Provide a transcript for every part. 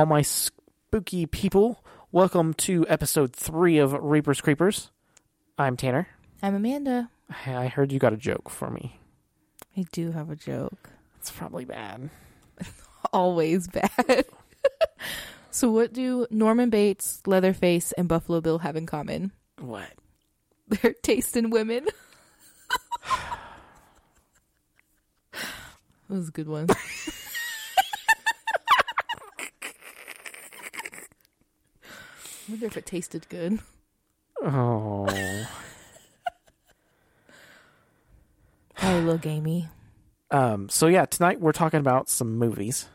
All my spooky people. Welcome to episode three of Reapers Creepers. I'm Tanner. I'm Amanda. I I heard you got a joke for me. I do have a joke. It's probably bad. Always bad. so, what do Norman Bates, Leatherface, and Buffalo Bill have in common? What? Their taste in women. that was a good one. Wonder if it tasted good. Oh. Oh, a little gamey. um. So yeah, tonight we're talking about some movies.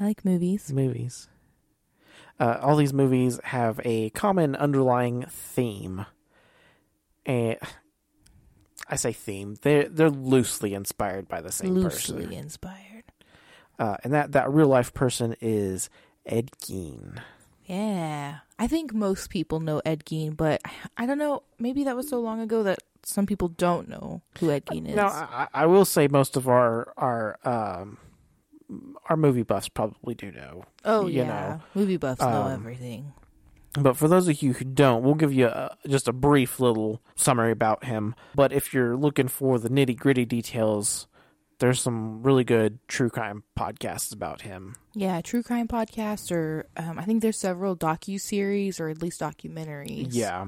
I like movies. Movies. Uh, all these movies have a common underlying theme. And I say theme. They're they're loosely inspired by the same Loosely person. Loosely inspired. Uh, and that, that real life person is Ed Gein. Yeah. I think most people know Ed Gein, but I don't know. Maybe that was so long ago that some people don't know who Ed Gein is. Now, I, I will say most of our our um, our movie buffs probably do know. oh, you yeah. know, Movie buffs know um, everything. But for those of you who don't, we'll give you a, just a brief little summary about him. But if you're looking for the nitty gritty details, there's some really good true crime podcasts about him. Yeah, true crime podcasts, or um, I think there's several docu series or at least documentaries. Yeah.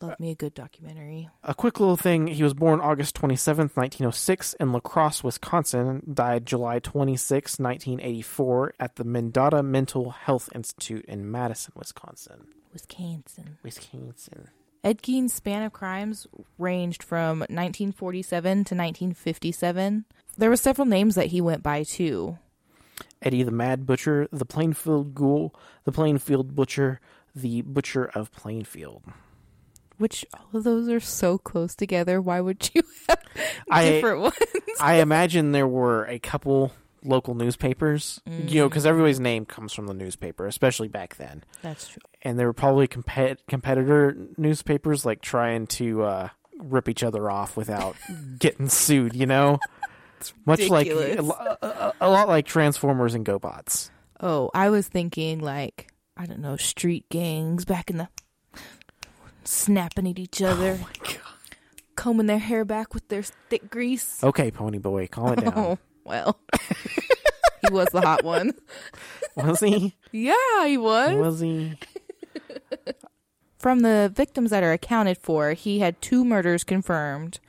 love me a good documentary. A quick little thing he was born August 27th, 1906, in La Crosse, Wisconsin. Died July 26, 1984, at the Mendota Mental Health Institute in Madison, Wisconsin. Wisconsin. Wisconsin. Ed Gein's span of crimes ranged from 1947 to 1957. There were several names that he went by too. Eddie the Mad Butcher, the Plainfield Ghoul, the Plainfield Butcher, the Butcher of Plainfield. Which all of those are so close together. Why would you have I- different ones? I imagine there were a couple local newspapers, you know, because everybody's name comes from the newspaper, especially back then. That's true. And there were probably compet- competitor newspapers like trying to uh, rip each other off without getting sued, you know? Much like a, a, a lot like Transformers and GoBots. Oh, I was thinking like I don't know, street gangs back in the snapping at each other, oh combing their hair back with their thick grease. Okay, Pony Boy, calm it down. Oh well, he was the hot one. Was he? Yeah, he was. Was he? From the victims that are accounted for, he had two murders confirmed.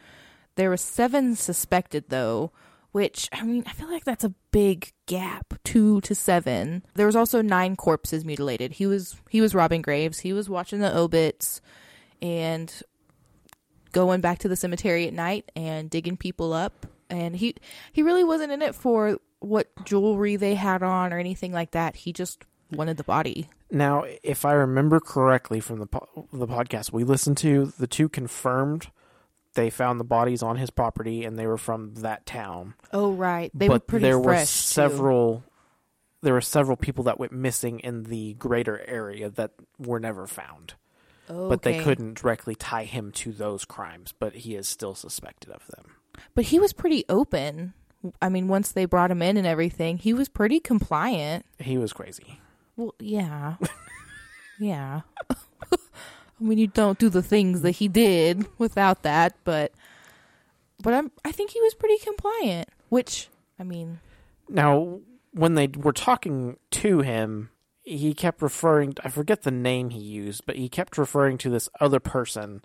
There were seven suspected, though, which, I mean, I feel like that's a big gap, two to seven. There was also nine corpses mutilated. He was he was robbing graves. He was watching the obits and going back to the cemetery at night and digging people up. And he he really wasn't in it for what jewelry they had on or anything like that. He just wanted the body. Now, if I remember correctly from the po- the podcast we listened to, the two confirmed they found the bodies on his property and they were from that town. Oh right, they were but pretty there were fresh. too. several there were several people that went missing in the greater area that were never found. Oh. But they couldn't directly tie him to those crimes, but he is still suspected of them. But he was pretty open. I mean, once they brought him in and everything, he was pretty compliant. He was crazy. Well, yeah. yeah. I mean, you don't do the things that he did without that, but but I'm I think he was pretty compliant, which I mean, Now, when they were talking to him, he kept referring. I forget the name he used, but he kept referring to this other person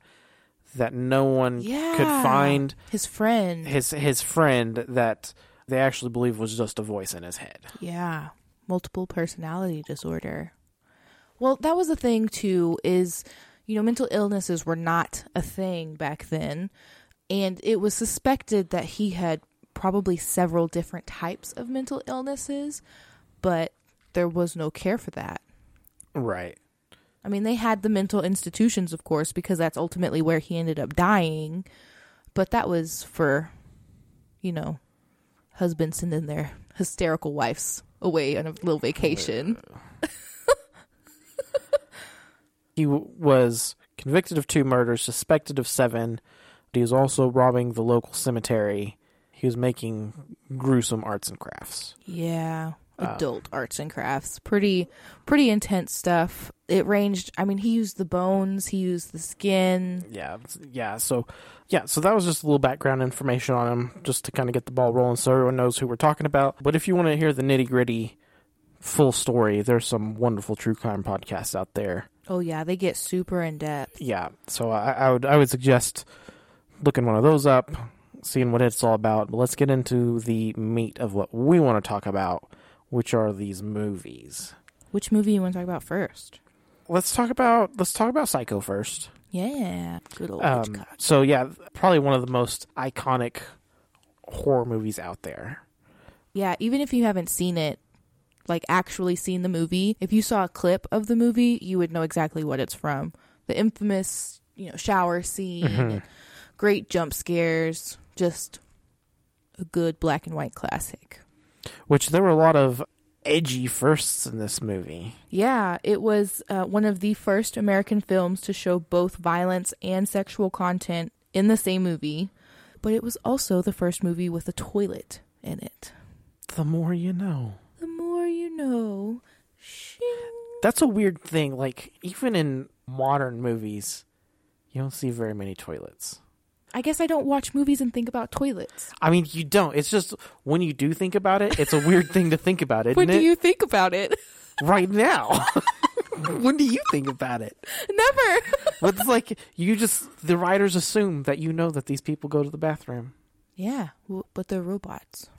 that no one yeah. could find. his friend. His his friend that they actually believe was just a voice in his head. Yeah, multiple personality disorder. Well, that was the thing too is, you know, mental illnesses were not a thing back then, and it was suspected that he had probably several different types of mental illnesses, but there was no care for that. Right. I mean, they had the mental institutions, of course, because that's ultimately where he ended up dying, but that was for, you know, husbands sending their hysterical wives away on a little vacation. He w- was convicted of two murders, suspected of seven. He was also robbing the local cemetery. He was making gruesome arts and crafts. Yeah. Uh, adult arts and crafts. Pretty pretty intense stuff. It ranged I mean he used the bones, he used the skin. Yeah, yeah. So, yeah. So that was just a little background information on him, just to kind of get the ball rolling, so everyone knows who we're talking about. But if you want to hear the nitty gritty, full story, there's some wonderful true crime podcasts out there. Oh yeah, they get super in depth. Yeah. So I, I would I would suggest looking one of those up, seeing what it's all about. But let's get into the meat of what we want to talk about, which are these movies. Which movie you want to talk about first? Let's talk about let's talk about Psycho first. Yeah, good old Um, Hitchcock. so yeah, probably one of the most iconic horror movies out there. Yeah, even if you haven't seen it, like actually seen the movie, if you saw a clip of the movie, you would know exactly what it's from. The infamous, you know, shower scene, Mhm. great jump scares, just a good black and white classic. Which there were a lot of edgy firsts in this movie. Yeah, it was uh, one of the first American films to show both violence and sexual content in the same movie, but it was also the first movie with a toilet in it. The more you know. You know. Shing. That's a weird thing. Like even in modern movies, you don't see very many toilets. I guess I don't watch movies and think about toilets. I mean, you don't. It's just when you do think about it, it's a weird thing to think about, isn't When do it? you think about it? Right now. when do you think about it? Never. But it's like you just the writers assume that you know that these people go to the bathroom. Yeah, w- but they're robots.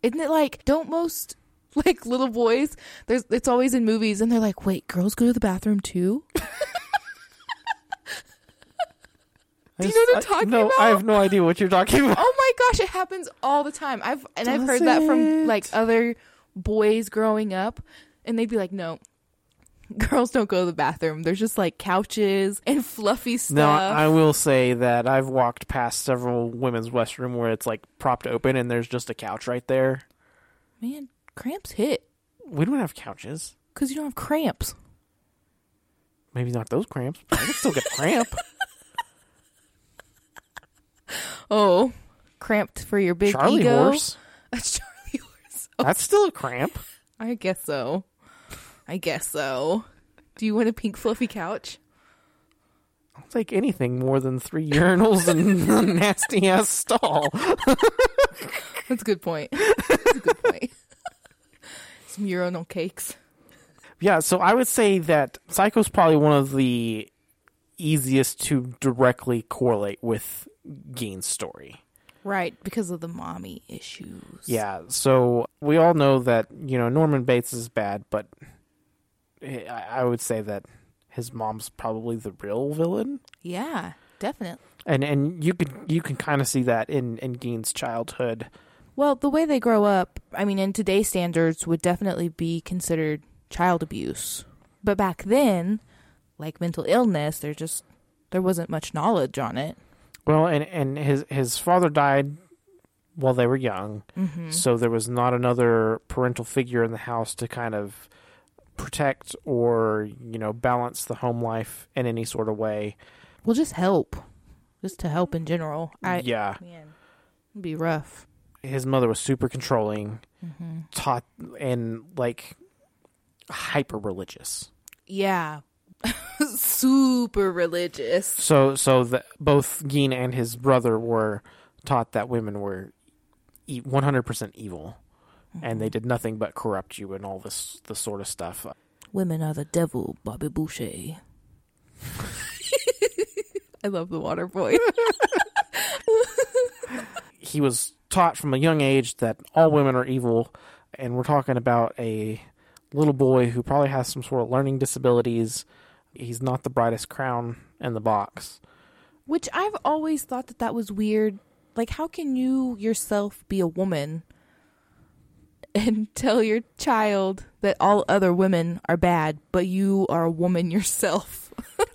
Isn't it like don't most like little boys? There's it's always in movies, and they're like, "Wait, girls go to the bathroom too?" Do you know what I'm I- no, about? I have no idea what you're talking about. Oh my gosh, it happens all the time. I've and I've heard Does that from like other boys growing up, and they'd be like, "No." Girls don't go to the bathroom. There's just like couches and fluffy stuff. No, I will say that I've walked past several women's restroom where it's like propped open and there's just a couch right there. Man, cramps hit We don't have couches. because you don't have cramps. Maybe not those cramps, but I can still get cramp. Oh, cramped for your big Charlie ego. horse. That's Charlie horse. Oh. That's still a cramp. I guess so. I guess so. Do you want a pink fluffy couch? I'll take anything more than three urinals and a nasty ass stall. That's a good point. That's a good point. Some urinal cakes. Yeah, so I would say that Psycho's probably one of the easiest to directly correlate with Gein's story. Right, because of the mommy issues. Yeah, so we all know that you know Norman Bates is bad, but I I would say that his mom's probably the real villain, Yeah, definitely. and and you can you can kind of see that in in Gein's childhood. Well, the way they grow up, I mean, in today's standards, would definitely be considered child abuse. But back then, like mental illness, there just there wasn't much knowledge on it. Well, and and his his father died while they were young, Mm-hmm. so there was not another parental figure in the house to kind of protect or you know balance the home life in any sort of way. Well, just help, just to help in general. I yeah, man, it'd be rough. His mother was super controlling, Mm-hmm. taught and like hyper religious. Yeah, super religious. So so that both Gein and his brother were taught that women were one hundred percent evil, and they did nothing but corrupt you and all this this sort of stuff. Women are the devil, Bobby Boucher. I love the water boy. He was taught from a young age that all women are evil, and we're talking about a little boy who probably has some sort of learning disabilities. He's not the brightest crown in the box. Which I've always thought that that was weird. Like, how can you yourself be a woman and tell your child that all other women are bad, but you are a woman yourself?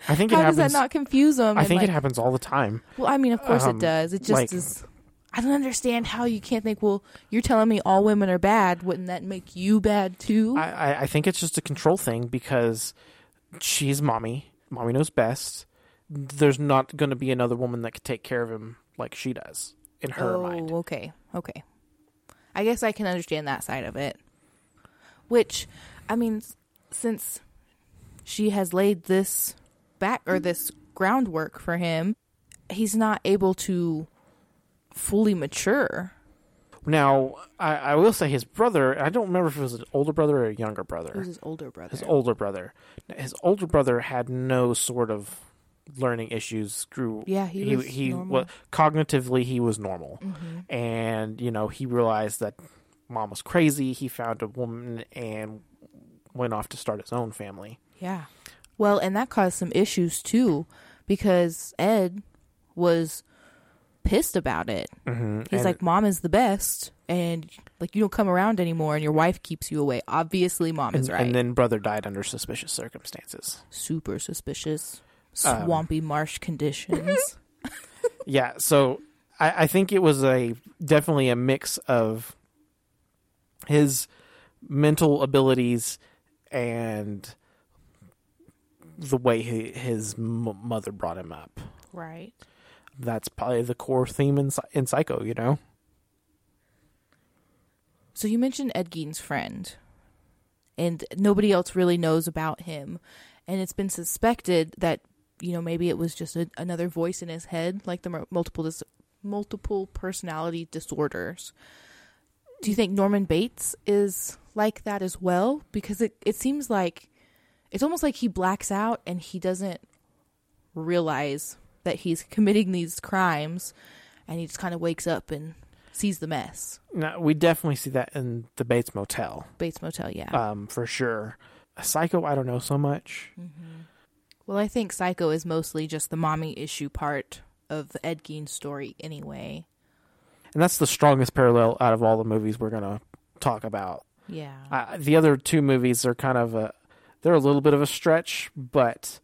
I think it How happens. does that not confuse them? I think like, it happens all the time. Well, I mean, of course Um, it does. It just like- is. I don't understand how you can't think. Well, you're telling me all women are bad. Wouldn't that make you bad too? I, I, think it's just a control thing because she's mommy. Mommy knows best. There's not going to be another woman that could take care of him like she does in her oh, mind. okay, okay. I guess I can understand that side of it. Which, I mean, since she has laid this back or this groundwork for him, he's not able to fully mature. Now, I, I will say his brother. I don't remember if it was an older brother or a younger brother. Who's his older brother? his older brother. His older brother had no sort of learning issues. Grew Yeah, he was he normal. wa- cognitively he was normal, Mhm. and you know he realized that mom was crazy. He found a woman and went off to start his own family. Yeah. Well, and that caused some issues too because Ed was pissed about it. Mm-hmm. He's like, "Mom is the best." And like you don't come around anymore and your wife keeps you away. Obviously mom and, is right. and then brother died under suspicious circumstances. Super suspicious. Um, Swampy marsh conditions. Yeah, so I, I think it was a definitely a mix of his mental abilities and the way he, his m- mother brought him up. right. That's probably the core theme in, in Psycho, you know? So you mentioned Ed Gein's friend, and nobody else really knows about him, and it's been suspected that you know maybe it was just a, another voice in his head, like the multiple dis- multiple personality disorders. Do you think Norman Bates is like that as well? Because it it seems like it's almost like he blacks out and he doesn't realize that he's committing these crimes, and he just kind of wakes up and sees the mess. No, we definitely see that in the Bates Motel, Bates Motel, yeah. um, for sure. Psycho, I don't know so much. Well, I think Psycho is mostly just the mommy issue part of the Ed Gein story anyway. And that's the strongest parallel out of all the movies we're going to talk about. Yeah. Uh, the other two movies are kind of a, they're a little bit of a stretch, but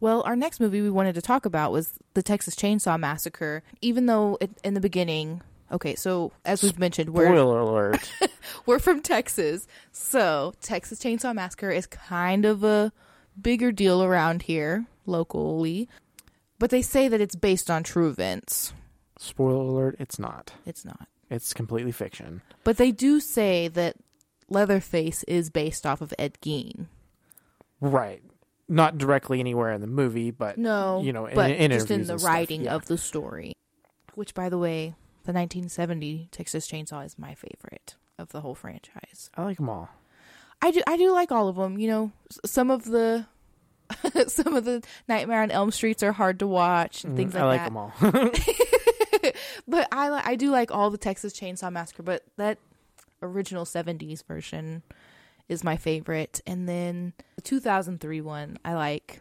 well, our next movie we wanted to talk about was the Texas Chainsaw Massacre. Even though it, in the beginning, okay, so as we've mentioned, we're spoiler alert. we're from Texas, so Texas Chainsaw Massacre is kind of a bigger deal around here locally. But they say that it's based on true events. spoiler alert, it's not. It's not. It's completely fiction. But they do say that Leatherface is based off of Ed Gein. Right. Not directly anywhere in the movie, but No, you know, in, but in just in the writing yeah. of the story. Which, by the way, the 1970 Texas Chainsaw is my favorite of the whole franchise. I like them all. I do, I do like all of them. You know, some of the, some of the Nightmare on Elm Streets are hard to watch and things Mm, like that. I like that. them all. But I, I do like all the Texas Chainsaw Massacre. But that original 70s version is my favorite, and then the 2003 one I like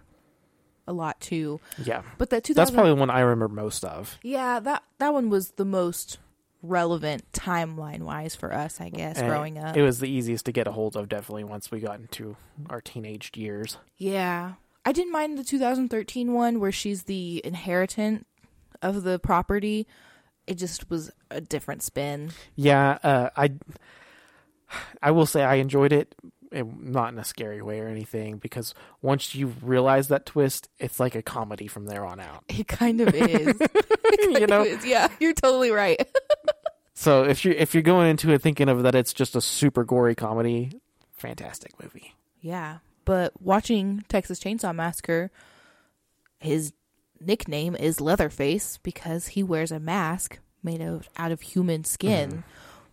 a lot too. yeah. But that 2000 That's probably the one I remember most of. Yeah, that that one was the most relevant timeline wise for us, I guess, And growing up. It was the easiest to get a hold of, definitely, once we got into our teenage years. yeah. I didn't mind the 2013 one where she's the inheritant of the property. It just was a different spin. Yeah, uh, I I will say I enjoyed it, eh, not in a scary way or anything, because once you realize that twist, it's like a comedy from there on out. It kind of is. you know, is, yeah, you're totally right. so if you if you're going into it thinking of that it's just a super gory comedy, fantastic movie. yeah, but watching Texas Chainsaw Massacre, his nickname is Leatherface because he wears a mask made of out of human skin.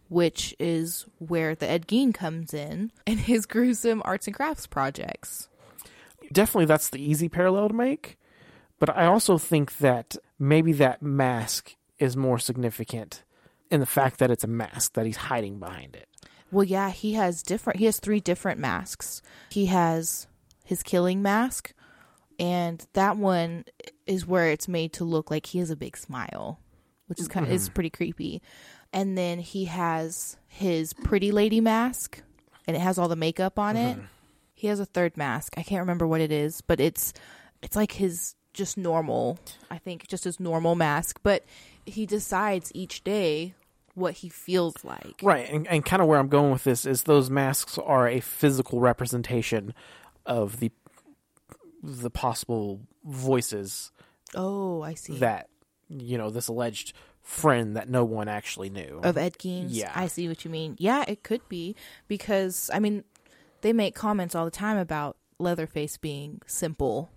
Which is where the Ed Gein comes in and his gruesome arts and crafts projects. Definitely, that's the easy parallel to make. But I also think that maybe that mask is more significant in the fact that it's a mask that he's hiding behind it. Well, yeah, he has different. He has three different masks. He has his killing mask, and that one is where it's made to look like he has a big smile, which is kind of is mm-hmm. pretty creepy. And then he has his pretty lady mask, and it has all the makeup on it. He has a third mask. I can't remember what it is, but it's it's like his just normal. I think just his normal mask, but he decides each day what he feels like. Right, and, and kind of where I'm going with this is those masks are a physical representation of the the possible voices Oh, I see. that you know this alleged friend that no one actually knew. of Ed Gein's. Yeah. I see what you mean. Yeah, it could be because I mean, they make comments all the time about Leatherface being simple,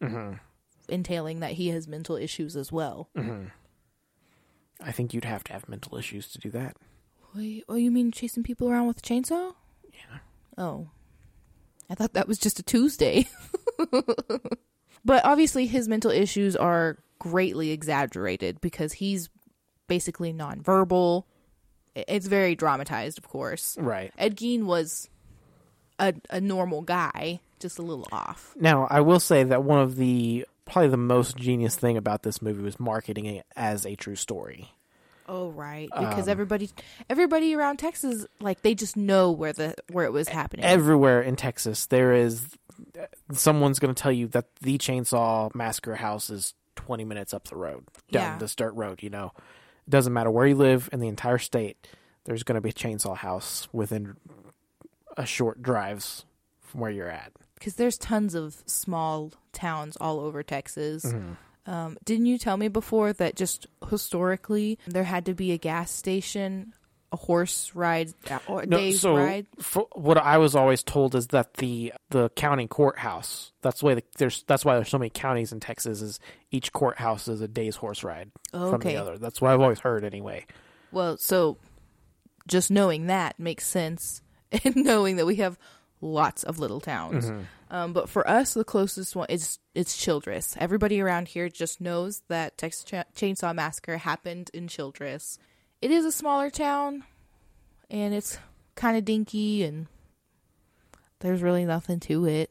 hmm entailing that he has mental issues as well. hmm I think you'd have to have mental issues to do that. Wait, oh, you mean chasing people around with a chainsaw? Yeah. Oh. I thought that was just a Tuesday. but obviously, his mental issues are greatly exaggerated because he's basically nonverbal. It's very dramatized, of course. Right. Ed Gein was a, a normal guy, just a little off. Now, I will say that one of the probably the most genius thing about this movie was marketing it as a true story. Oh right, because Um, everybody, everybody around Texas, like they just know where the where it was happening. Everywhere in Texas, there is someone's going to tell you that the Chainsaw Massacre house is 20 minutes up the road, down Yeah. this dirt road. You know, it doesn't matter where you live in the entire state. There's going to be a chainsaw house within a short drives from where you're at. because there's tons of small towns all over Texas. Mm-hmm. Um, didn't you tell me before that just historically there had to be a gas station, horse ride, uh, or a No, day's so ride? what I was always told is that the the county courthouse. That's why the, there's that's why there's so many counties in Texas. Is each courthouse is a day's horse ride Oh, from the other. That's what I've always heard anyway. Well, so just knowing that makes sense, and knowing that we have lots of little towns. Mm-hmm. Um, but for us, the closest one is it's Childress. Everybody around here just knows that Texas Cha- Chainsaw Massacre happened in Childress. It is a smaller town, and it's kind of dinky, and there's really nothing to it.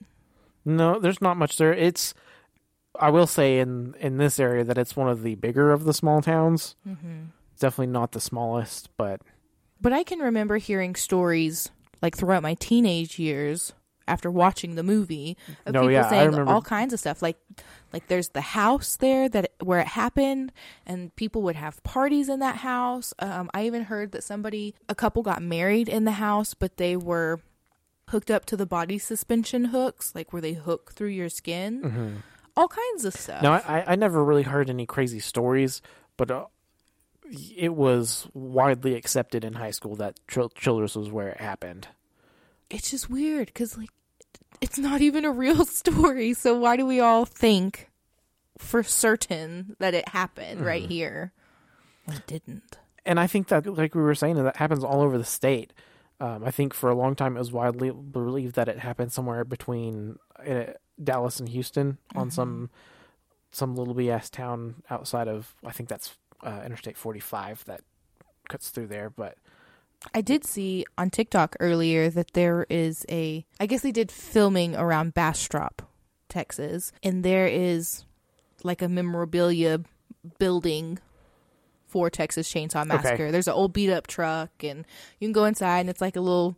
No, there's not much there. It's I will say in in this area that it's one of the bigger of the small towns. Mm-hmm. Definitely not the smallest, but But I can remember hearing stories like throughout my teenage years after watching the movie of No, people yeah, I saying remember- all kinds of stuff. Like like there's the house there that where it happened and people would have parties in that house. Um, I even heard that somebody a couple got married in the house, but they were hooked up to the body suspension hooks, like where they hook through your skin. All kinds of stuff. no, I I never really heard any crazy stories, but. Uh, it was widely accepted in high school that Chil- Childress was where it happened. It's just weird because like it's not even a real story so why do we all think for certain that it happened Mm-hmm. right here when it didn't and I think that, like we were saying, that happens all over the state. Um, I think for a long time it was widely believed that it happened somewhere between uh, Dallas and Houston on some some little BS town outside of I think that's uh, Interstate 45 that cuts through there. But i did see on tiktok earlier that there is a i guess they did filming around bastrop texas and there is like a memorabilia building for texas chainsaw massacre there's an old beat up truck and you can go inside and it's like a little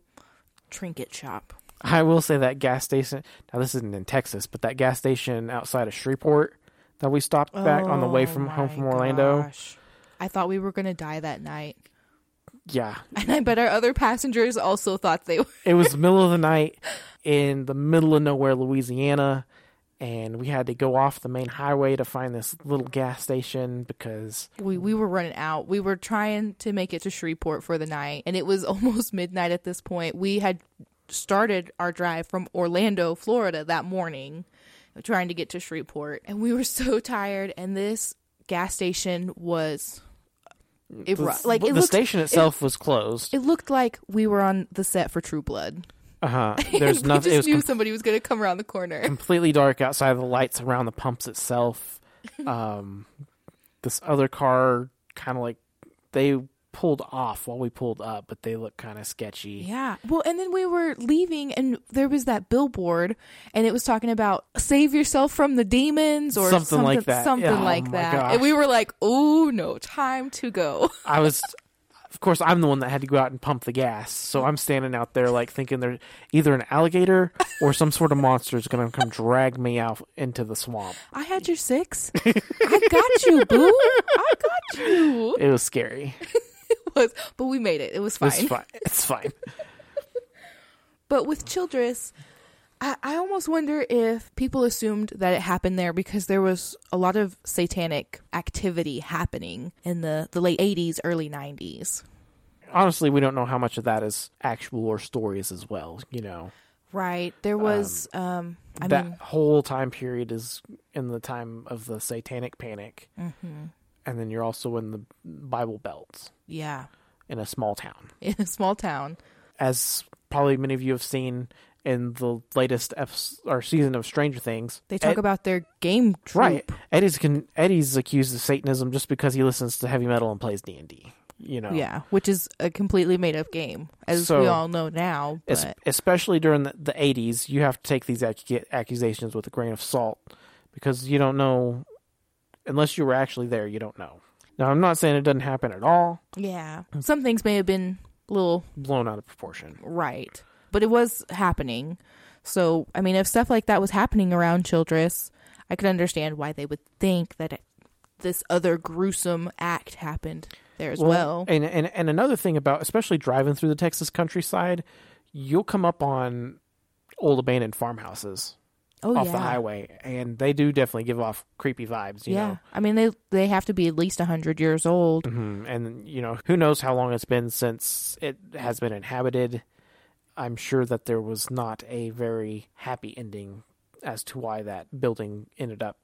trinket shop I will say that gas station. Now this isn't in Texas, but that gas station outside of Shreveport that we stopped back on the way Oh from home from Orlando. gosh. I thought we were going to die that night. Yeah, And I bet our other passengers also thought they were. it was the middle of the night in the middle of nowhere, Louisiana, and we had to go off the main highway to find this little gas station because We, we were running out. We were trying to make it to Shreveport for the night, and it was almost midnight at this point. We had started our drive from Orlando, Florida that morning, trying to get to Shreveport. And we were so tired, and this gas station was. It, the, like the looked, station itself was closed. it looked like we were on the set for True Blood. Uh huh. There's we nothing. just It was knew com- somebody was going to come around the corner. completely dark outside of the lights around the pumps itself. Um, this other car kind of like they pulled off while we pulled up, but they look kind of sketchy. Yeah. Well, and then we were leaving, and there was that billboard, and it was talking about save yourself from the demons or Something like that. Something Yeah, oh like my that. gosh. And we were like, oh, no, time to go. I was, of course, I'm the one that had to go out and pump the gas. So I'm standing out there like thinking there's either an alligator or some sort of monster is going to come drag me out into the swamp. I had your six. I got you, boo. I got you. It was scary. It was, but we made it. It was fine. It's fine. It's fine. But with Childress, I, I almost wonder if people assumed that it happened there because there was a lot of satanic activity happening in the, the late 80s, early 90s. Honestly, we don't know how much of that is actual or stories as well. You know, Right. There was um, I that mean whole time period is in the time of the Satanic Panic, hmm and then you're also in the Bible Belt yeah, in a small town. in a small town. As probably many of you have seen in the latest episode, or season of Stranger Things, They talk Ed- about their game troop. right. Eddie's con- Eddie's accused of Satanism just because he listens to heavy metal and plays D and D. You know, Yeah, which is a completely made up game, as So- we all know now. Es- But especially during the, the 80s, you have to take these ac- accusations with a grain of salt because you don't know, unless you were actually there, you don't know. Now, I'm not saying it doesn't happen at all, yeah, some things may have been a little blown out of proportion. right, but it was happening. So, I mean, if stuff like that was happening around Childress, I could understand why they would think that it, this other gruesome act happened there as well. And, and, and another thing about, especially driving through the Texas countryside, you'll come up on old abandoned farmhouses oh off yeah, the highway, and they do definitely give off creepy vibes, you yeah. know. I mean, they they have to be at least hundred years old. hmm And you know, who knows how long it's been since it has been inhabited. I'm sure that there was not a very happy ending as to why that building ended up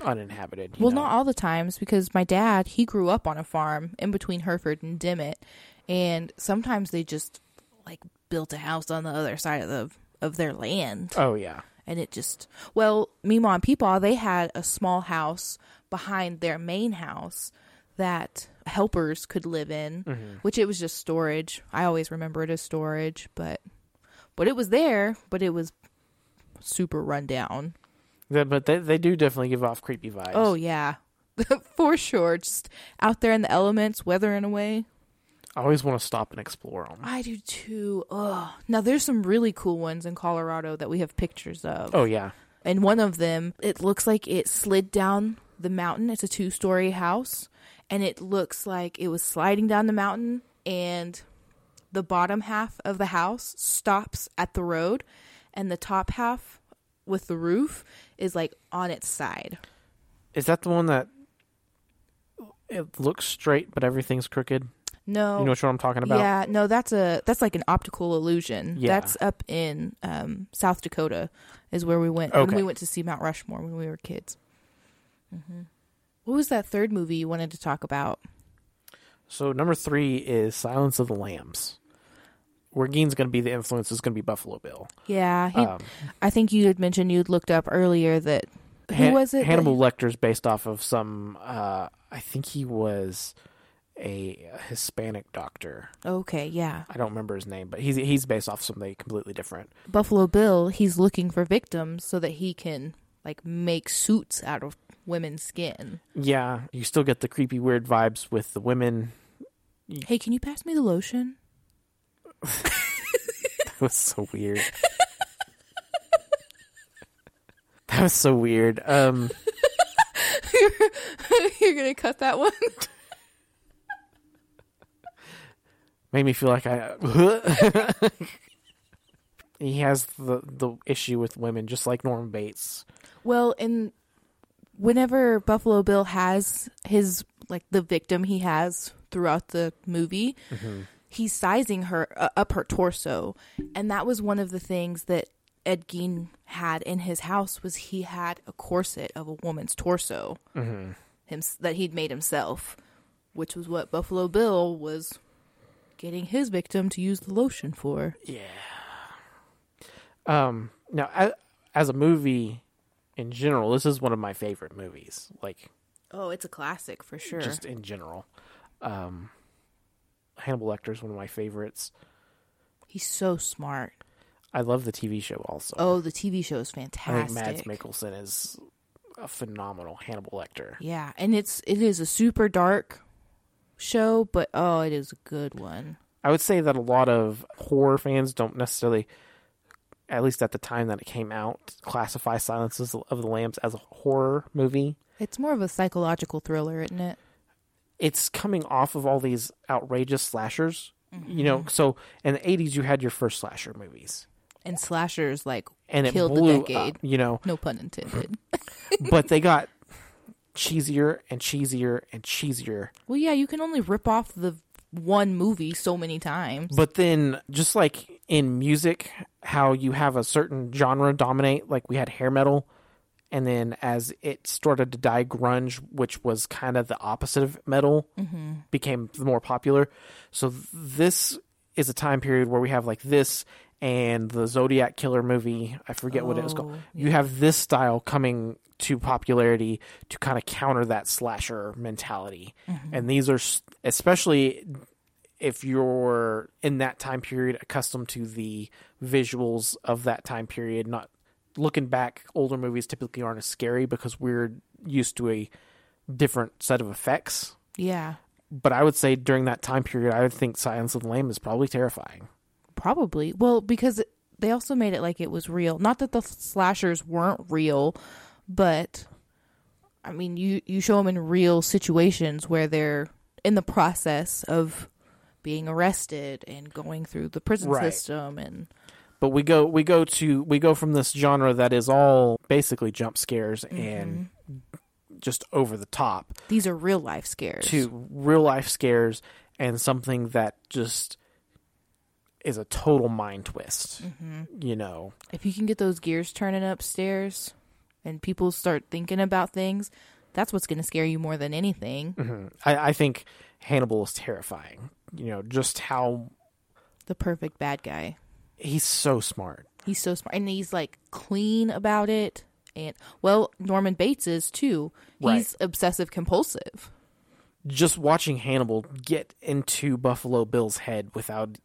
uninhabited. Well, know. not all the times because my dad, he grew up on a farm in between Hereford and Dimmitt, and sometimes they just like built a house on the other side of the of their land, Oh yeah, and it just well, Meemaw and Peepaw, they had a small house behind their main house that helpers could live in, Mm-hmm. which it was just storage. I always remember it as storage, but but it was there, but it was super run down. Yeah, but they they do definitely give off creepy vibes. Oh yeah, for sure. Just out there in the elements, weathering away. I always want to stop and explore them. I do too. Ugh. Now there's some really cool ones in Colorado that we have pictures of. Oh yeah, And one of them, it looks like it slid down the mountain. It's a two-story house, and it looks like it was sliding down the mountain, and the bottom half of the house stops at the road, and the top half with the roof is like on its side. is that the one that it looks straight but everything's crooked? No, You know what I'm talking about? Yeah, no, that's a that's like an optical illusion. Yeah. That's up in um, South Dakota, is where we went Okay. we went to see Mount Rushmore when we were kids. hmm What was that third movie you wanted to talk about? So number three is Silence of the Lambs. Where Gein's going to be the influence is going to be Buffalo Bill. Yeah, he, Um, I think you had mentioned you'd looked up earlier that who Han- was it? Hannibal Lecter's based off of some. Uh, I think he was a Hispanic doctor. okay, yeah, I don't remember his name, but he's he's based off something completely different. Buffalo Bill. He's looking for victims so that he can like make suits out of women's skin. Yeah, you still get the creepy, weird vibes with the women. Hey, can you pass me the lotion? That was so weird. that was so weird. Um, You're gonna cut that one. Made me feel like I. he has the the issue with women, just like Norman Bates. Well, and whenever Buffalo Bill has his like the victim he has throughout the movie, he's sizing her uh, up her torso, and that was one of the things that Ed Gein had in his house was he had a corset of a woman's torso, him that he'd made himself, which was what Buffalo Bill was getting his victim to use the lotion for. Yeah. Um. Now, as, as a movie in general, this is one of my favorite movies. Like Oh, it's a classic for sure. just in general. Um, Hannibal Lecter is one of my favorites. He's so smart. I love the TV show also. Oh, the TV show is I think fantastic. Mads Mikkelsen is a phenomenal Hannibal Lecter. Yeah, and it's it is a super dark show, but oh, it is a good one. I would say that a lot of horror fans don't necessarily, at least at the time that it came out, classify Silences of the Lambs as a horror movie. It's more of a psychological thriller, isn't it? It's coming off of all these outrageous slashers. You know, mm-hmm. so in the 80s, you had your first slasher movies. And slashers like And it killed the blew decade. up, you know, No pun intended. but they got cheesier and cheesier and cheesier. well, yeah, you can only rip off the one movie so many times. But then, just like in music how you have a certain genre dominate, like we had hair metal, and then as it started to die, grunge, which was kind of the opposite of metal, mm-hmm. became more popular. So this is a time period where we have like this and the Zodiac Killer movie. I forget what it was called. Oh, You have this style coming to popularity to kind of counter that slasher mentality. Mm-hmm. And these are especially if you're in that time period accustomed to the visuals of that time period, not looking back, older movies typically aren't as scary because we're used to a different set of effects. Yeah, But I would say during that time period, I would think Silence of the Lamb is probably terrifying. Probably. Well, because they also made it like it was real. Not that the slashers weren't real, but I mean, you you show them in real situations where they're in the process of being arrested and going through the prison Right. system and But we go we go to we go from this genre that is all basically jump scares mm-hmm. and just over the top these are real life scares. to real life scares and something that just is a total mind twist. Mm-hmm. You know, If you can get those gears turning upstairs and people start thinking about things, that's what's going to scare you more than anything. Mm-hmm. I, I think Hannibal is terrifying. You know, just how The perfect bad guy. he's so smart. He's so smart and he's like clean about it. And well, Norman Bates is too. He's obsessive compulsive. Just watching Hannibal get into Buffalo Bill's head without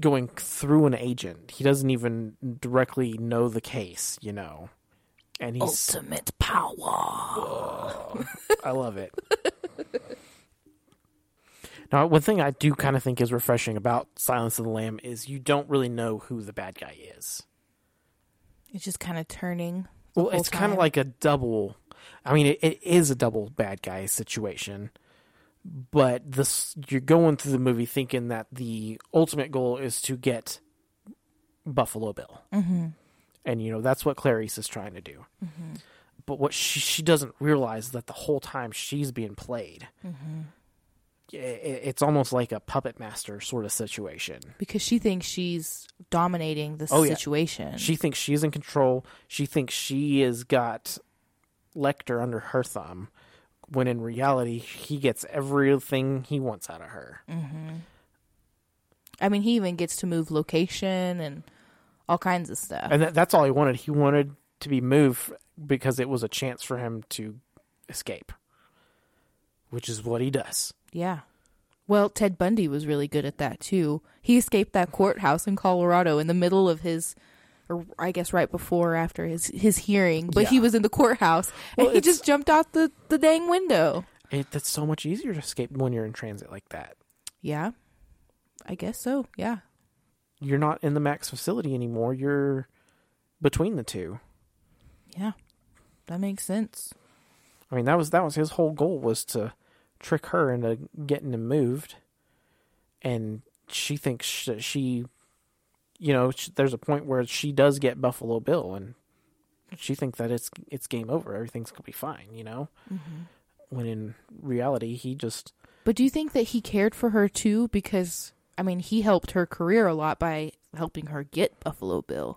going through an agent. He doesn't even directly know the case, you know. And he's Ultimate power. I love it. now, one thing I do kind of think is refreshing about Silence of the Lamb is you don't really know who the bad guy is. It's just kind of turning. Well, it's kind of like a double. I mean, it, it is a double bad guy situation, but this you're going through the movie thinking that the ultimate goal is to get Buffalo Bill, mm-hmm. and you know that's what Clarice is trying to do. But what she she doesn't realize that the whole time she's being played. I- i- It's almost like a puppet master sort of situation. because she thinks she's dominating the Oh, yeah. situation. She thinks she's in control. She thinks she has got Lecter under her thumb, when in reality, he gets everything he wants out of her. Mm-hmm. I mean, he even gets to move location and all kinds of stuff. And that, that's all he wanted. He wanted to be moved because it was a chance for him to escape, which is what he does. Yeah. Well, Ted Bundy was really good at that too. He escaped that courthouse in Colorado in the middle of his or I guess right before or after his his hearing, but he was in the courthouse and he it's- just jumped out the the dang window. It, that's so much easier to escape when you're in transit like that. Yeah. I guess so. Yeah. You're not in the max facility anymore. You're between the two. Yeah. That makes sense. I mean, that was that was his whole goal was to trick her into getting him moved, and she thinks sh- she, you know, sh- there's a point where she does get Buffalo Bill, and she thinks that it's it's game over, everything's gonna be fine, you know. Mm-hmm. When in reality, he just But do you think that he cared for her too because I mean, he helped her career a lot by helping her get Buffalo Bill.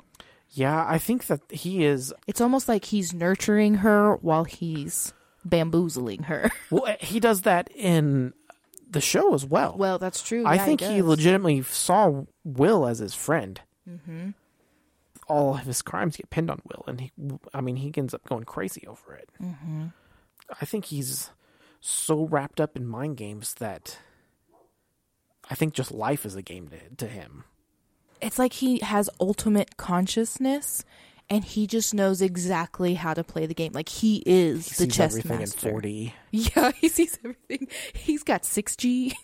yeah, I think that he is. It's almost like he's nurturing her while he's bamboozling her. Well, eh, he does that in the show as well. Well, that's true. I Yeah, think he does. legitimately saw Will as his friend. Mm-hmm. All of his crimes get pinned on Will, and he, I mean, he ends up going crazy over it. Mm-hmm. I think he's so wrapped up in mind games that I think just life is a game to, to him. It's like he has ultimate consciousness and he just knows exactly how to play the game. Like he is He the sees chess everything master. in 4D. Yeah, he sees everything. He's got 6G.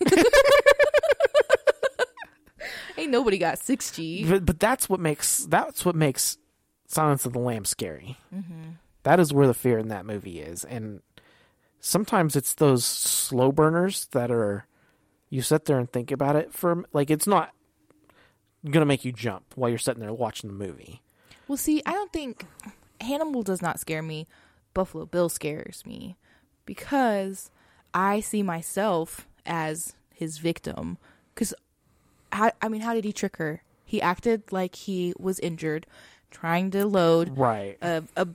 Ain't nobody got 6G. But, but that's what makes that's what makes Silence of the Lamb scary. Mm-hmm. That is where the fear in that movie is, and sometimes it's those slow burners that are you sit there and think about it for like it's not gonna make you jump while you're sitting there watching the movie. Well, see, I don't think Hannibal does not scare me. Buffalo Bill scares me because I see myself as his victim. Because, I mean, how did he trick her? He acted like he was injured, trying to load Right. a, a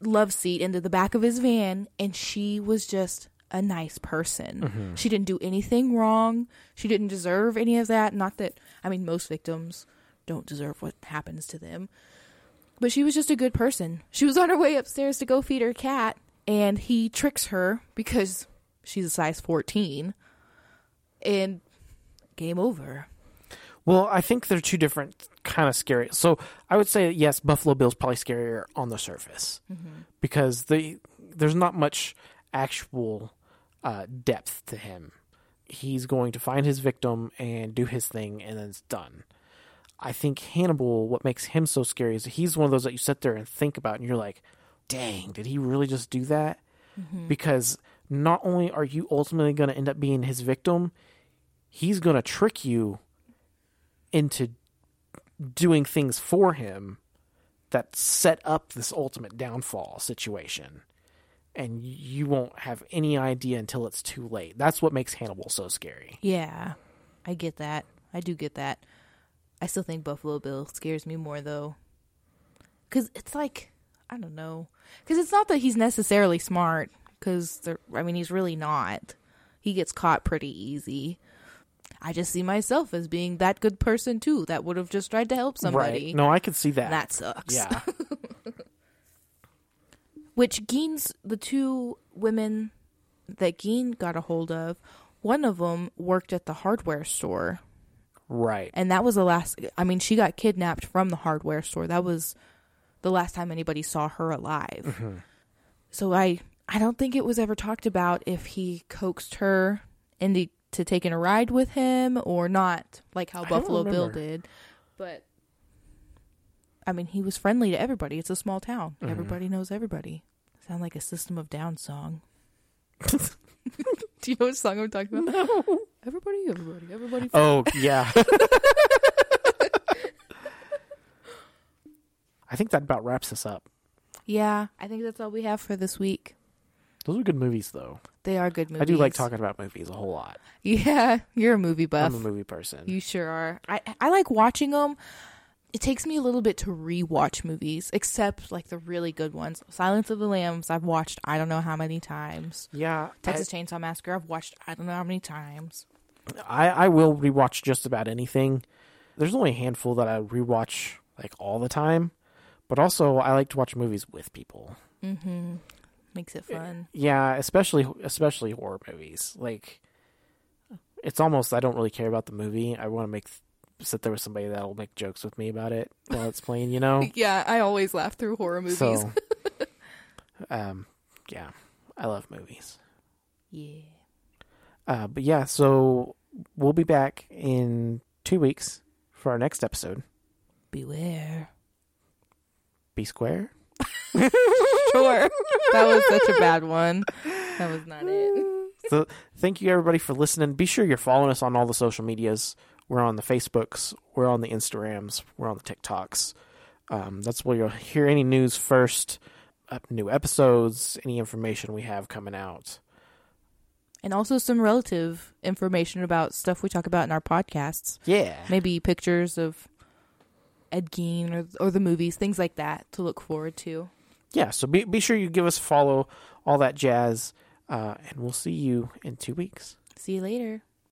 love seat into the back of his van, and she was just a nice person. Mm-hmm. She didn't do anything wrong. She didn't deserve any of that. Not that, I mean, most victims don't deserve what happens to them. But she was just a good person. She was on her way upstairs to go feed her cat, and he tricks her because she's a size 14. And game over. Well, I think they're two different kind of scary. So I would say yes, Buffalo Bill's probably scarier on the surface because the there's not much actual uh, depth to him. He's going to find his victim and do his thing, and then it's done. I think Hannibal, what makes him so scary is he's one of those that you sit there and think about, and you're like, "Dang, did he really just do that?" Mm-hmm. Because not only are you ultimately going to end up being his victim, he's going to trick you into doing things for him that set up this ultimate downfall situation. And you won't have any idea until it's too late. That's what makes Hannibal so scary. Yeah, I get that. I do get that. I still think Buffalo Bill scares me more though, because it's like I don't know. Because it's not that he's necessarily smart. Because I mean, he's really not. He gets caught pretty easy. I just see myself as being that good person too. That would have just tried to help somebody. Right. No, I could see that. That sucks. yeah. Which Gein's the two women that Gein got a hold of. One of them worked at the hardware store. Right. and that was the last i mean she got kidnapped from the hardware store. That was the last time anybody saw her alive. Mm-hmm. So i i don't think it was ever talked about if he coaxed her into to taking a ride with him or not like how I buffalo bill did. But i mean he was friendly to everybody. It's a small town. Mm-hmm. Everybody knows everybody. Sound like a system of down song do you know what song i'm talking about No. everybody everybody everybody Oh, yeah. I think that about wraps us up. Yeah, I think that's all we have for this week. Those are good movies, though. They are good movies. I do like talking about movies a whole lot. Yeah, you're a movie buff. I'm a movie person. You sure are. I I like watching them. It takes me a little bit to rewatch movies, except like the really good ones. Silence of the Lambs, I've watched I don't know how many times. yeah, Texas Chainsaw Massacre, I've watched I don't know how many times. I, I will rewatch just about anything. There's only a handful that I rewatch like all the time, but also I like to watch movies with people. Mm-hmm. Makes it fun. Yeah, especially especially horror movies. Like it's almost I don't really care about the movie. I want to make sit there with somebody that'll make jokes with me about it while it's playing. You know, Yeah, I always laugh through horror movies. so um, yeah, I love movies. yeah. Uh, but yeah, so we'll be back in two weeks for our next episode. Beware. Be square. Sure. that was such a bad one. That was not it. So thank you everybody for listening. Be sure you're following us on all the social medias. We're on the Facebooks, we're on the Instagrams, we're on the TikToks. Um, that's where you'll hear any news first, uh, new episodes, any information we have coming out. And also some relative information about stuff we talk about in our podcasts. Yeah. maybe pictures of Ed Gein or or the movies, things like that to look forward to. Yeah, so be, be sure you give us a follow, all that jazz, uh, and we'll see you in two weeks. See you later.